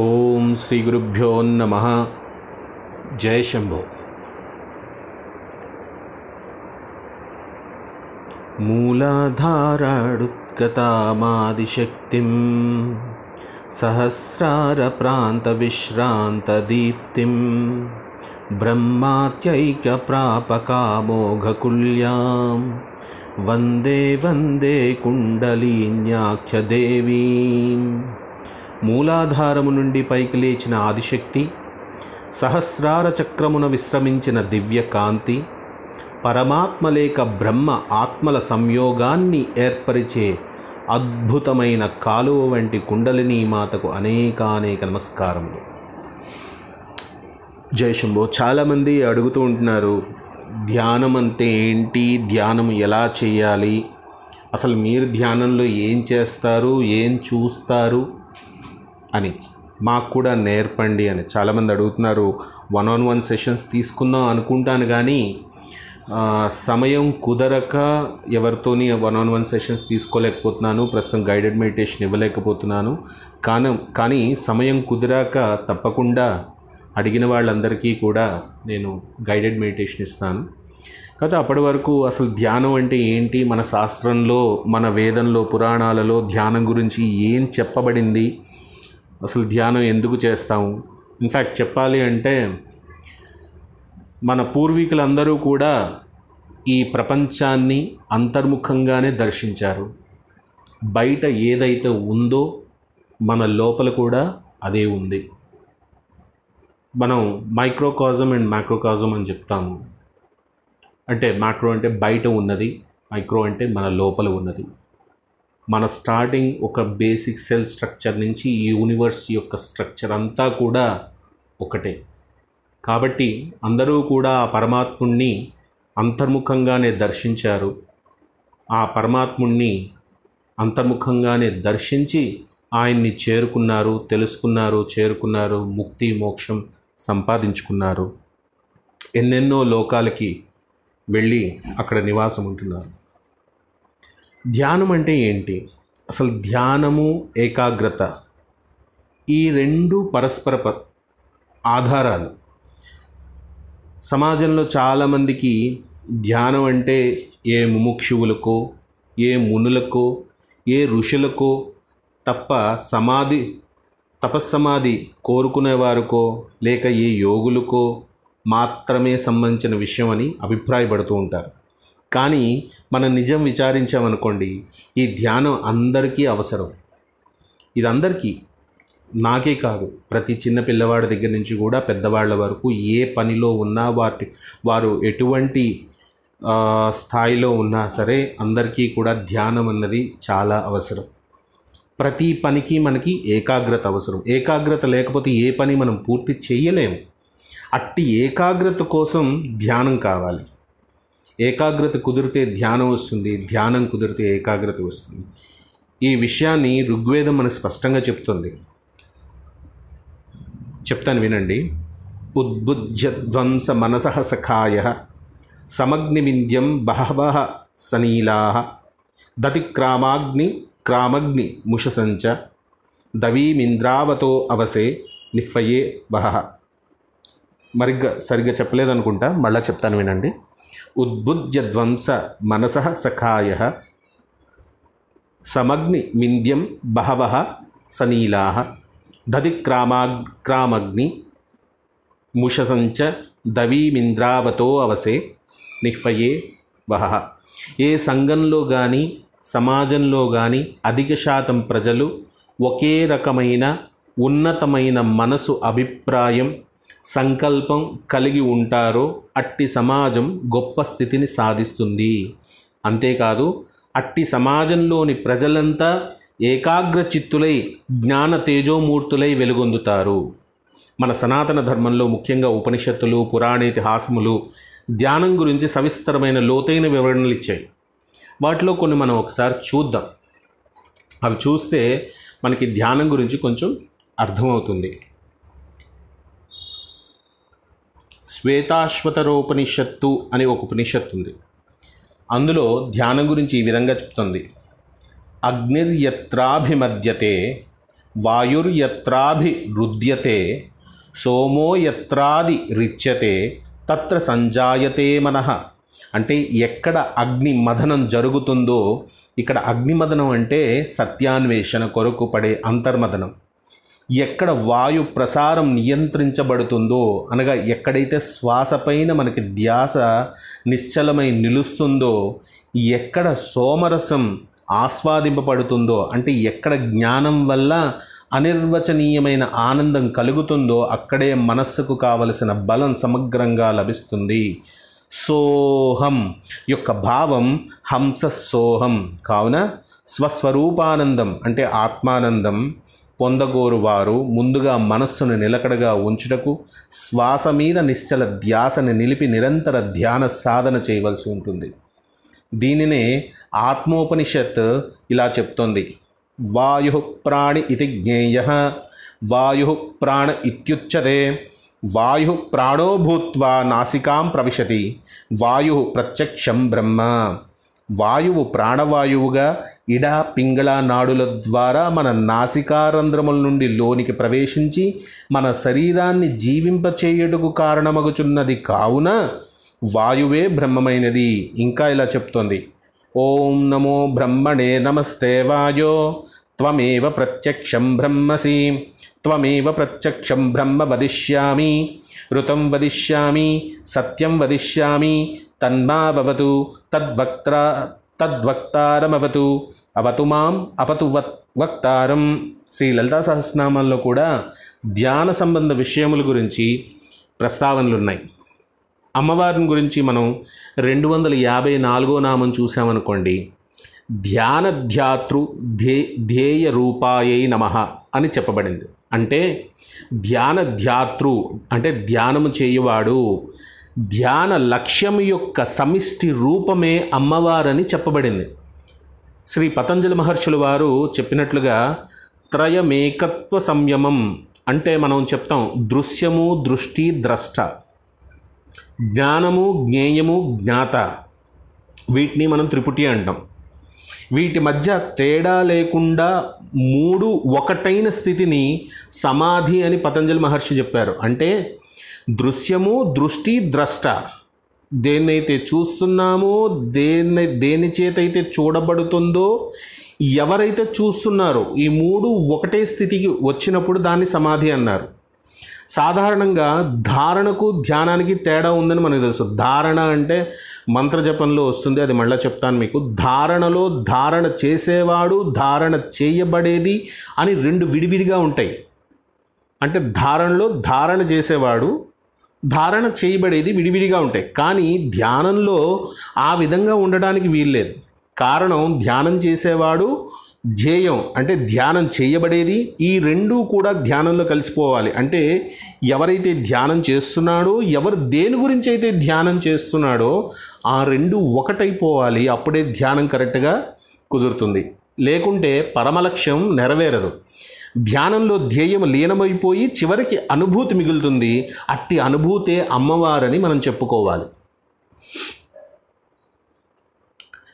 ॐ श्रीगुरुभ्यो नमः। जय शम्भो मूलाधारुत्कतामादिशक्तिं सहस्रारप्रान्तविश्रान्तदीप्तिं ब्रह्मात्यैकप्रापकामोघकुल्यां वन्दे वन्दे कुण्डलीन्याख्यदेवीम् మూలాధారము నుండి పైకి లేచిన ఆదిశక్తి సహస్రార చక్రమున విశ్రమించిన దివ్య కాంతి పరమాత్మ లేక బ్రహ్మ ఆత్మల సంయోగాన్ని ఏర్పరిచే అద్భుతమైన కాలువ వంటి కుండలిని మాతకు అనేకానేక నమస్కారములు. జయశంభో చాలామంది అడుగుతూ ఉంటున్నారు ధ్యానం అంటే ఏంటి ధ్యానం ఎలా చేయాలి అసలు మీరు ధ్యానంలో ఏం చేస్తారు ఏం చూస్తారు అని. మాకు కూడా నేర్పండి అని. చాలామంది అడుగుతున్నారు వన్ ఆన్ వన్ సెషన్స్ తీసుకుందాం అనుకుంటాను కానీ సమయం కుదరక ఎవరితోని వన్ ఆన్ వన్ సెషన్స్ తీసుకోలేకపోతున్నాను ప్రస్తుతం గైడెడ్ మెడిటేషన్ ఇవ్వలేకపోతున్నాను. కానీ కానీ సమయం కుదిరాక తప్పకుండా అడిగిన వాళ్ళందరికీ కూడా నేను గైడెడ్ మెడిటేషన్ ఇస్తాను. కాకపోతే అప్పటి వరకు అసలు ధ్యానం అంటే ఏంటి? మన శాస్త్రంలో మన వేదంలో పురాణాలలో ధ్యానం గురించి ఏం చెప్పబడింది? అసలు ధ్యానం ఎందుకు చేస్తాము ఇన్ఫ్యాక్ట్ చెప్పాలి అంటే మన పూర్వీకులందరూ కూడా ఈ ప్రపంచాన్ని అంతర్ముఖంగానే దర్శించారు. బయట ఏదైతే ఉందో మన లోపల కూడా అదే ఉంది. మనం మైక్రోకాజం అండ్ మ్యాక్రోకాజం అని చెప్తాము. అంటే మ్యాక్రో అంటే బయట ఉన్నది మైక్రో అంటే మన లోపల ఉన్నది. మన స్టార్టింగ్ ఒక బేసిక్ సెల్ స్ట్రక్చర్ నుంచి ఈ యూనివర్స్ యొక్క స్ట్రక్చర్ అంతా కూడా ఒకటే. కాబట్టి అందరూ కూడా ఆ పరమాత్ముణ్ణి అంతర్ముఖంగానే దర్శించారు. ఆ పరమాత్ముణ్ణి అంతర్ముఖంగానే దర్శించి ఆయన్ని చేరుకున్నారు తెలుసుకున్నారు చేరుకున్నారు ముక్తి మోక్షం సంపాదించుకున్నారు. ఎన్నెన్నో లోకాలకి వెళ్ళి అక్కడ నివాసం ఉంటున్నారు. ధ్యానం అంటే ఏంటి? అసలు ధ్యానము ఏకాగ్రత ఈ రెండు పరస్పర ఆధారాలు. సమాజంలో చాలామందికి ధ్యానం అంటే ఏ ముముక్షువులకో ఏ మునులకో ఏ ఋషులకో తప్ప సమాధి తపస్సమాధి కోరుకునేవారికో లేక ఏ యోగులకో మాత్రమే సంబంధించిన విషయం అని అభిప్రాయపడుతూ ఉంటారు. కానీ మనం నిజం విచారించామనుకోండి ఈ ధ్యానం అందరికీ అవసరం. ఇది అందరికీ నాకే కాదు. ప్రతి చిన్న పిల్లవాడి దగ్గర నుంచి కూడా పెద్దవాళ్ళ వరకు ఏ పనిలో ఉన్నా వాటి వారు ఎటువంటి స్థాయిలో ఉన్నా సరే అందరికీ కూడా ధ్యానం అన్నది చాలా అవసరం. ప్రతి పనికి మనకి ఏకాగ్రత అవసరం. ఏకాగ్రత లేకపోతే ఏ పని మనం పూర్తి చేయలేము అట్టి ఏకాగ్రత కోసం ధ్యానం కావాలి. ఏకాగ్రత కుదిరితే ధ్యానం వస్తుంది ధ్యానం కుదిరితే ఏకాగ్రత వస్తుంది. ఈ విషయాన్ని ఋగ్వేదం మనకు స్పష్టంగా చెప్తుంది. చెప్తాను వినండి. ఉద్బుజ్యధ్వంస మనస సఖాయ సమగ్నివింద్యం బహవః సనీలా దతిక్రామాగ్ని క్రామగ్ని ముషసంచ దవీమింద్రావతో అవసే నిఫయే బహ మరిగ్గా సరిగ్గా చెప్పలేదనుకుంటా మళ్ళా చెప్తాను వినండి. ఉద్బుజ్యధ్వంస మనస సఖాయ సమగ్ని మింద్యం బహవ సనీలా దధిక్రామాగ్రామగ్ని ముషసంచ దవీమింద్రావతో అవసే నిహ్వయే వహ ఏ సంఘంలో కానీ సమాజంలో కానీ అధిక శాతం ప్రజలు ఒకే రకమైన ఉన్నతమైన మనసు అభిప్రాయం సంకల్పం కలిగి ఉంటారో అట్టి సమాజం గొప్ప స్థితిని సాధిస్తుంది. అంతేకాదు అట్టి సమాజంలోని ప్రజలంతా ఏకాగ్ర చిత్తులై జ్ఞాన తేజోమూర్తులై వెలుగొందుతారు. మన సనాతన ధర్మంలో ముఖ్యంగా ఉపనిషత్తులు పురాణేతిహాసములు ధ్యానం గురించి సవిస్తరమైన లోతైన వివరణలు ఇచ్చాయి వాటిలో కొన్ని మనం ఒకసారి చూద్దాం. అవి చూస్తే మనకి ధ్యానం గురించి కొంచెం అర్థమవుతుంది. శ్వేతాశ్వతరోపనిషత్తు అనే ఒక ఉపనిషత్తు ఉంది అందులో ధ్యానం గురించి ఈ విధంగా చెప్తుంది. అగ్నిర్యత్రాభిమధ్యతే వాయుర్యత్రాభిరుద్యతే సోమో యత్రాది రిచ్యతే తత్ర సంజాయతే మనః. అంటే ఎక్కడ అగ్ని మదనం జరుగుతుందో ఇక్కడ అగ్నిమదనం అంటే సత్యాన్వేషణ కొరకు పడే అంతర్మదనం ఎక్కడ వాయు ప్రసారం నియంత్రించబడుతుందో అనగా ఎక్కడైతే శ్వాసపైన మనకి ధ్యాస నిశ్చలమై నిలుస్తుందో ఎక్కడ సోమరసం ఆస్వాదింపబడుతుందో అంటే ఎక్కడ జ్ఞానం వల్ల అనిర్వచనీయమైన ఆనందం కలుగుతుందో అక్కడే మనస్సుకు కావలసిన బలం సమగ్రంగా లభిస్తుంది. సోహం యొక్క భావం హంస సోహం కావున స్వస్వరూపానందం అంటే ఆత్మానందం. పొందగోరు వారు ముందుగా మనస్సును నిలకడగా ఉంచుటకు శ్వాస మీద నిశ్చల ధ్యాసని నిలిపి నిరంతర ధ్యాన సాధన చేయవలసి ఉంటుంది. దీనినే ఆత్మోపనిషత్ ఇలా చెప్తోంది. వాయు ప్రాణి ఇది జ్ఞేయ వాయు ప్రాణ ఇత్యుచ్యతే వాయు ప్రాణో భూత్వా నాసికాం ప్రవిశతి వాయు ప్రత్యక్షం బ్రహ్మ. వాయువు ప్రాణవాయువుగా ఇడ పింగళ నాడుల ద్వారా మన నాసికారంధ్రముల నుండి లోనికి ప్రవేశించి మన శరీరాన్ని జీవింపచేయుటకు కారణమగుచున్నది కావున వాయువే బ్రహ్మమైనది. ఇంకా ఇలా చెప్తోంది. ఓం నమో బ్రహ్మణే నమస్తే వాయో. త్వమేవ ప్రత్యక్షం బ్రహ్మసి. త్వమేవ ప్రత్యక్షం బ్రహ్మ వదిష్యామి. ఋతం వదిష్యామి. సత్యం వదిష్యామి. తన్మావతు తద్వక్త్ర తద్వక్తారమవతు. అవతు మాం అపతు వక్తారం. శ్రీ లలితా సహస్రనామాల్లో కూడా ధ్యాన సంబంధ విషయముల గురించి ప్రస్తావనలు ఉన్నాయి అమ్మవారిని గురించి మనం రెండు వందల యాభై నాలుగో నామం చూసామనుకోండి ధ్యాన ధ్యాతృ ధ్యే ధ్యేయ రూపాయై నమ అని చెప్పబడింది. అంటే ధ్యాన ధ్యాతృ అంటే ధ్యానము చేయువాడు ధ్యాన లక్ష్యం యొక్క సమిష్టి రూపమే అమ్మవారని చెప్పబడింది. శ్రీ పతంజలి మహర్షుల వారు చెప్పినట్లుగా త్రయమేకత్వ సంయమం అంటే మనం చెప్తాం దృశ్యము దృష్టి ద్రష్ట. జ్ఞానము జ్ఞేయము జ్ఞాత. వీటిని మనం త్రిపుటి అంటాం. వీటి మధ్య తేడా లేకుండా మూడు ఒకటైన స్థితిని సమాధి అని పతంజలి మహర్షి చెప్పారు. అంటే దృశ్యము దృష్టి ద్రష్ట. దేన్నైతే చూస్తున్నామో దేన్ని దేని చేతైతే చూడబడుతుందో ఎవరైతే చూస్తున్నారో ఈ మూడు ఒకటే స్థితికి వచ్చినప్పుడు దాన్ని సమాధి అన్నారు. సాధారణంగా ధారణకు ధ్యానానికి తేడా ఉందని మనకు తెలుసు. ధారణ అంటే మంత్రజపంలో వస్తుంది అది మళ్ళీ చెప్తాను మీకు. ధారణలో ధారణ చేసేవాడు ధారణ చేయబడేది అని రెండు విడివిడిగా ఉంటాయి. అంటే ధారణలో ధారణ చేసేవాడు ధారణ చేయబడేది విడివిడిగా ఉంటాయి. కానీ ధ్యానంలో ఆ విధంగా ఉండడానికి వీల్లేదు కారణం ధ్యానం చేసేవాడు ధ్యేయం అంటే ధ్యానం చేయబడేది ఈ రెండు కూడా ధ్యానంలో కలిసిపోవాలి. అంటే ఎవరైతే ధ్యానం చేస్తున్నాడో ఎవరు దేని గురించి అయితే ధ్యానం చేస్తున్నాడో ఆ రెండు ఒకటైపోవాలి. అప్పుడే ధ్యానం కరెక్ట్గా కుదురుతుంది. లేకుంటే పరమలక్ష్యం నెరవేరదు. ధ్యానంలో ధ్యేయం లీనమైపోయి చివరికి అనుభూతి మిగులుతుంది. అట్టి అనుభూతే అమ్మవారని మనం చెప్పుకోవాలి.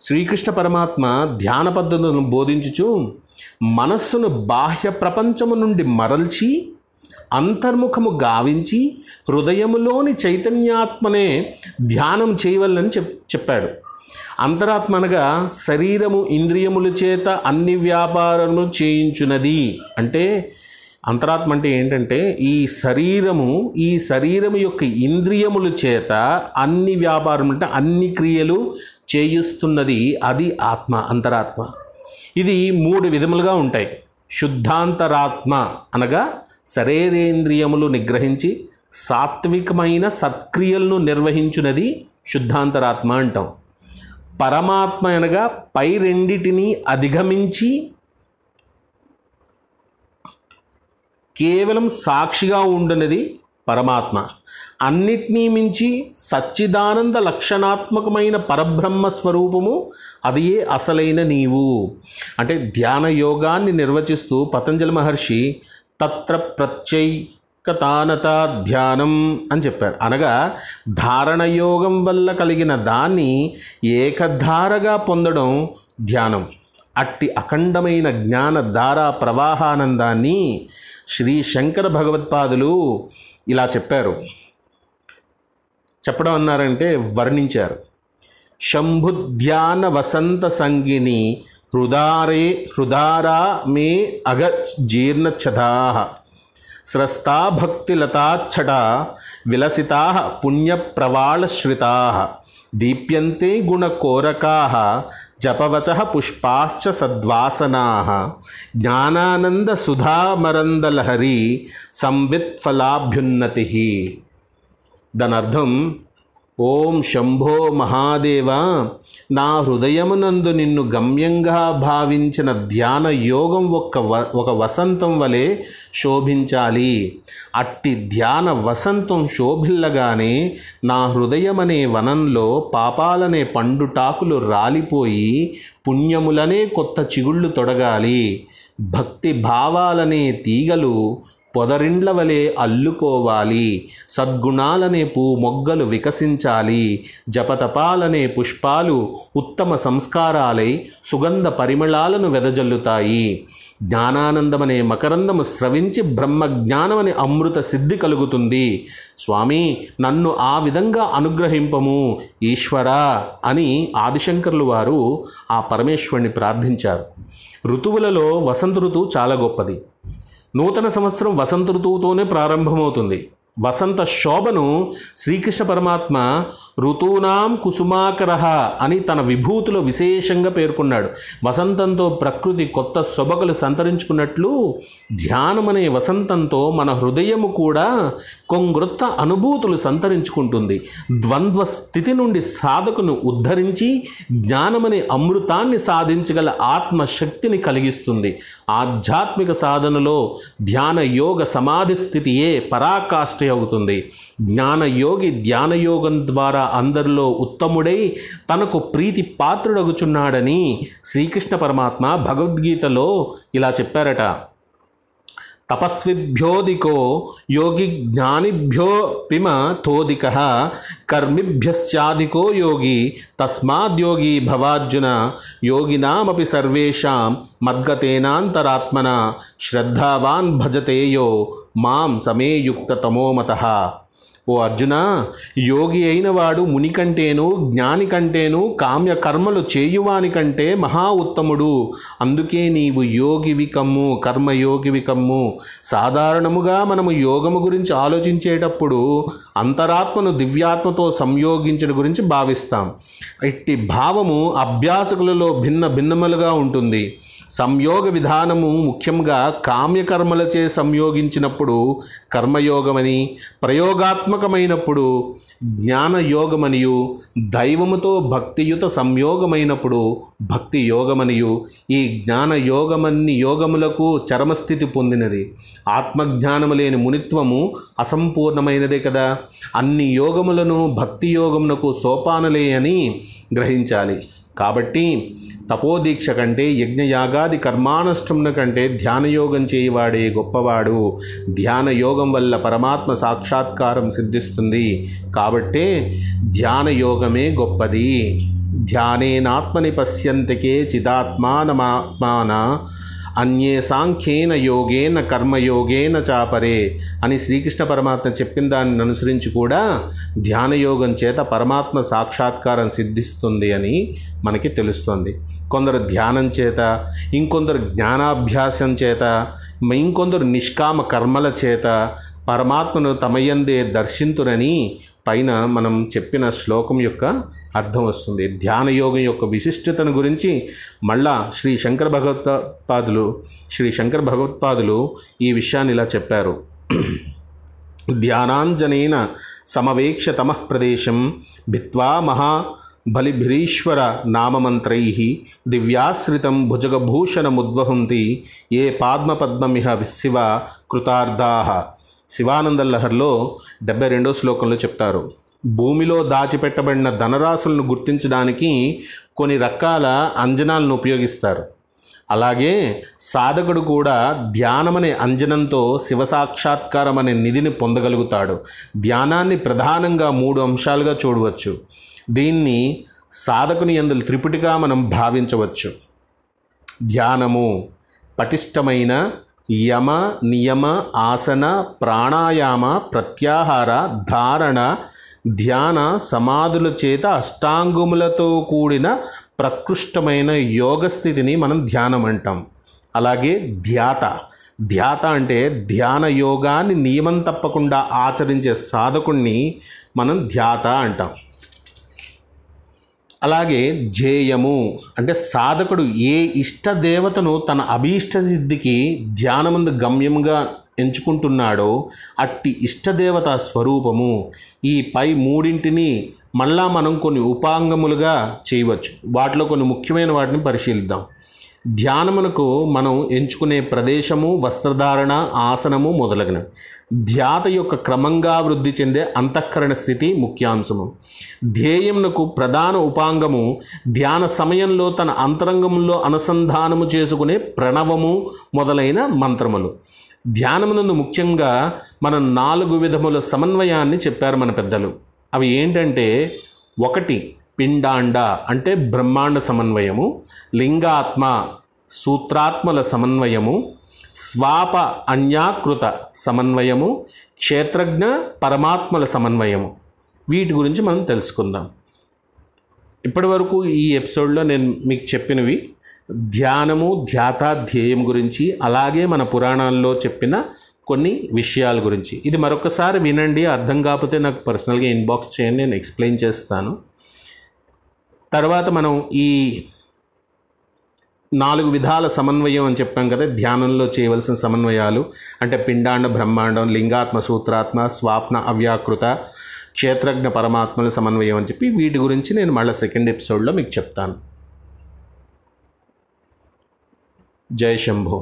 శ్రీకృష్ణ పరమాత్మ ధ్యాన పద్ధతులను బోధించుచు మనస్సును బాహ్య ప్రపంచము నుండి మరల్చి అంతర్ముఖము గావించి హృదయములోని చైతన్యాత్మనే ధ్యానం చేయవలని చెప్ చెప్పాడు. అంతరాత్మ అనగా శరీరము ఇంద్రియముల చేత అన్ని వ్యాపారములు చేయించున్నది అంటే అంతరాత్మ అంటే ఏంటంటే ఈ శరీరము ఈ శరీరము యొక్క ఇంద్రియముల చేత అన్ని వ్యాపారం అంటే అన్ని క్రియలు చేయిస్తున్నది. అది ఆత్మ అంతరాత్మ. ఇది మూడు విధములుగా ఉంటాయి. శుద్ధాంతరాత్మ అనగా శరీరేంద్రియములు నిగ్రహించి సాత్వికమైన సత్క్రియలను నిర్వహించున్నది శుద్ధాంతరాత్మ అంటాం. పరమాత్మ అనగా పై రెండిటిని అధిగమించి కేవలం సాక్షిగా ఉండనది పరమాత్మ. అన్నిటినీ మించి సచ్చిదానంద లక్షణాత్మకమైన పరబ్రహ్మ స్వరూపము అది ఏ అసలైన నీవు. అంటే ధ్యాన యోగాన్ని నిర్వచిస్తూ పతంజలి మహర్షి తత్ర ప్రత్యైకతానత ధ్యానం అని చెప్పారు అనగా ధారణయోగం వల్ల కలిగిన దాన్ని ఏకధారగా పొందడం ధ్యానం. అట్టి అఖండమైన జ్ఞాన ధారా ప్రవాహానందాన్ని శ్రీ శంకర భగవత్పాదులు ఇలా చెప్పారు. చెప్పడం అన్నారంటే వర్ణించారు. శంభుధ్యాన వసంత సంగిని హృదారే హృదారా మే అగ జీర్ణఛదా స్రస్తా భక్తిలతాచ్చట విలసితా పుణ్యప్రవాళశ్రితా దీప్యంతే గుణకోరకా జపవచ పుష్పాశ్చ సద్వాసనా జ్ఞానానంద సుధామరందలహరి సంవిత్ఫలాభ్యున్నతి. దాని అర్థం ఓం శంభో మహాదేవ నా హృదయమునందు నిన్ను గమ్యంగా భావించిన ధ్యాన యోగం ఒక వ ఒక వసంతం వలె శోభించాలి. అట్టి ధ్యాన వసంతం శోభిల్లగానే నా హృదయమనే వనంలో పాపాలనే పండుటాకులు రాలిపోయి పుణ్యములనే కొత్త చిగుళ్ళు తొడగాలి. భక్తి భావాలనే తీగలు పొదరిండ్ల వలె అల్లుకోవాలి. సద్గుణాలనే పూ మొగ్గలు వికసించాలి. జపతపాలనే పుష్పాలు ఉత్తమ సంస్కారాలై సుగంధ పరిమళాలను వెదజల్లుతాయి. జ్ఞానానందమనే మకరందము స్రవించి బ్రహ్మజ్ఞానమనే అమృత సిద్ధి కలుగుతుంది. స్వామి నన్ను ఆ విధంగా అనుగ్రహింపము ఈశ్వరా అని ఆదిశంకర్లు వారు ఆ పరమేశ్వరుని ప్రార్థించారు. ఋతువులలో వసంత ఋతువు చాలా గొప్పది. నూతన సంవత్సరం వసంత ఋతువుతోనే ప్రారంభమవుతుంది. వసంత శోభను శ్రీకృష్ణ పరమాత్మ ఋతూనాం కుసుమాకర అని తన విభూతిలో విశేషంగా పేర్కొన్నాడు. వసంతంతో ప్రకృతి కొత్త సొబగలు సంతరించుకున్నట్లు ధ్యానమనే వసంతంతో మన హృదయము కూడా కొంగృత్త అనుభూతులు సంతరించుకుంటుంది. ద్వంద్వ స్థితి నుండి సాధకును ఉద్ధరించి జ్ఞానమనే అమృతాన్ని సాధించగల ఆత్మశక్తిని కలిగిస్తుంది. ఆధ్యాత్మిక సాధనలో ధ్యాన యోగ సమాధి స్థితియే పరాకాష్ఠ అవుతుంది. జ్ఞానయోగి ధ్యానయోగం ద్వారా అందరిలో ఉత్తముడై తనకు ప్రీతి పాత్రుడగుచున్నాడని శ్రీకృష్ణ పరమాత్మ భగవద్గీతలో ఇలా చెప్పారట. తపస్విభ్యోదికో యోగి జ్ఞానిభ్యో పిమ తోదిక కర్మిభ్యశ్చాదికో యోగి తస్మాద్యోగి భవార్జున యోగినామపి సర్వేషాం మద్గతేనాంతరాత్మన శ్రద్ధావాన్ భజతేయో మాం సమేయుక్త తమోమత ఓ అర్జున యోగి అయిన వాడు ముని కంటేను జ్ఞాని కంటేను కామ్య కర్మలు చేయువాని కంటే మహా ఉత్తముడు. అందుకే నీవు యోగివి కమ్ము కర్మయోగివి కమ్ము సాధారణముగా మనము యోగము గురించి ఆలోచించేటప్పుడు అంతరాత్మను దివ్యాత్మతో సంయోగించడం గురించి భావిస్తాం. ఇట్టి భావము అభ్యాసకులలో భిన్న భిన్నములుగా ఉంటుంది. సంయోగ విధానము ముఖ్యంగా కామ్యకర్మలచే సంయోగించినప్పుడు కర్మయోగమని ప్రయోగాత్మకమైనప్పుడు జ్ఞానయోగమనియు దైవముతో భక్తియుత సంయోగమైనప్పుడు భక్తి యోగమనియు ఈ జ్ఞానయోగమన్ని యోగములకు చరమస్థితి పొందినది. ఆత్మజ్ఞానము లేని మునిత్వము అసంపూర్ణమైనదే కదా. అన్ని యోగములను భక్తి యోగమునకు సోపానలే అని గ్రహించాలి. కాబట్టి తపోదీక్ష కంటే యజ్ఞయాగాది కర్మానుష్ఠమున కంటే ధ్యానయోగం చేయవాడే గొప్పవాడు ధ్యానయోగం వల్ల పరమాత్మ సాక్షాత్కారం సిద్ధిస్తుంది. కాబట్టే ధ్యానయోగమే గొప్పది. ధ్యానేనాత్మని పశ్యంతకే చిదాత్మానమాత్మాన అన్యే సాంఖ్యేన యోగేన కర్మయోగేన చాపరే అని శ్రీకృష్ణ పరమాత్మ చెప్పిన దాన్ని అనుసరించి కూడా ధ్యానయోగం చేత పరమాత్మ సాక్షాత్కారం సిద్ధిస్తుంది అని మనకి తెలుస్తుంది. కొందరు ధ్యానం చేత ఇంకొందరు జ్ఞానాభ్యాసం చేత ఇంకొందరు నిష్కామ కర్మల చేత పరమాత్మను తమయందే దర్శింతురని పైన మనం చెప్పిన శ్లోకం యొక్క అర్థం వస్తుంది. ధ్యానయోగం యొక్క విశిష్టతను గురించి మళ్ళా శ్రీ శంకర భగవత్పాదులు శ్రీ శంకర భగవత్పాదులు ఈ విషయాన్ని ఇలా చెప్పారు. ధ్యానాంజనేన సమవేక్షతమ ప్రదేశం భిత్వా మహా బలిభిరీశ్వర నామమంత్రై దివ్యాశ్రితం భుజగభూషణముద్వహంతి ఏ పాద్మపద్మమిహ శివ కృతార్థా. శివానందల్లహర్లో డెబ్బై రెండో శ్లోకంలో చెప్తారు. భూమిలో దాచిపెట్టబడిన ధనరాశులను గుర్తించడానికి కొన్ని రకాల అంజనాలను ఉపయోగిస్తారు. అలాగే సాధకుడు కూడా ధ్యానమనే అంజనంతో శివ సాక్షాత్కారం అనే నిధిని పొందగలుగుతాడు. ధ్యానాన్ని ప్రధానంగా మూడు అంశాలుగా చూడవచ్చు. దీన్ని సాధకుని ఎందులు త్రిపుటిగా మనం భావించవచ్చు. ధ్యానము పటిష్టమైన యమ నియమ ఆసన ప్రాణాయామ ప్రత్యాహార ధారణ ధ్యాన సమాధుల చేత అష్టాంగములతో కూడిన ప్రకృష్టమైన యోగ స్థితిని మనం ధ్యానం అంటాం. అలాగే ధ్యాత. ధ్యాత అంటే ధ్యాన యోగాన్ని నియమం తప్పకుండా ఆచరించే సాధకుణ్ణి మనం ధ్యాత అంటాం. అలాగే ధ్యేయము అంటే సాధకుడు ఏ ఇష్ట దేవతను తన అభీష్ట సిద్ధికి ధ్యానముందు గమ్యంగా ఎంచుకుంటున్నాడో అట్టి ఇష్టదేవత స్వరూపము. ఈ పై మూడింటిని మళ్ళా మనం కొన్ని ఉపాంగములుగా చేయవచ్చు. వాటిలో కొన్ని ముఖ్యమైన వాటిని పరిశీలిద్దాం. ధ్యానమునకు మనం ఎంచుకునే ప్రదేశము వస్త్రధారణ ఆసనము మొదలగునవి. ధ్యాత యొక్క క్రమంగా వృద్ధి చెందే అంతఃకరణ స్థితి ముఖ్యాంశము. ధ్యేయమునకు ప్రధాన ఉపాంగము ధ్యాన సమయంలో తన అంతరంగంలో అనుసంధానము చేసుకునే ప్రణవము మొదలైన మంత్రములు. ధ్యానమునందు ముఖ్యంగా మనం నాలుగు విధముల సమన్వయాన్ని చెప్పారు మన పెద్దలు. అవి ఏంటంటే ఒకటి పిండాండ అంటే బ్రహ్మాండ సమన్వయము లింగాత్మ సూత్రాత్మల సమన్వయము స్వాప అన్యాకృత సమన్వయము క్షేత్రజ్ఞ పరమాత్మల సమన్వయము. వీటి గురించి మనం తెలుసుకుందాం. ఇప్పటి వరకు ఈ ఎపిసోడ్లో నేను మీకు చెప్పినవి ధ్యానము ధ్యాత ధ్యేయం గురించి అలాగే మన పురాణాల్లో చెప్పిన కొన్ని విషయాల గురించి. ఇది మరొకసారి వినండి అర్థం కాకపోతే నాకు పర్సనల్గా ఇన్బాక్స్ చేయండి నేను ఎక్స్ప్లెయిన్ చేస్తాను. తర్వాత మనం ఈ నాలుగు విధాల సమన్వయం అని చెప్పాం కదా ధ్యానంలో చేయవలసిన సమన్వయాలు అంటే పిండాండ బ్రహ్మాండం లింగాత్మ సూత్రాత్మ స్వాప్న అవ్యాకృత క్షేత్రజ్ఞ పరమాత్మల సమన్వయం అని చెప్పి వీటి గురించి నేను మళ్ళీ సెకండ్ ఎపిసోడ్లో మీకు చెప్తాను. జై శంభో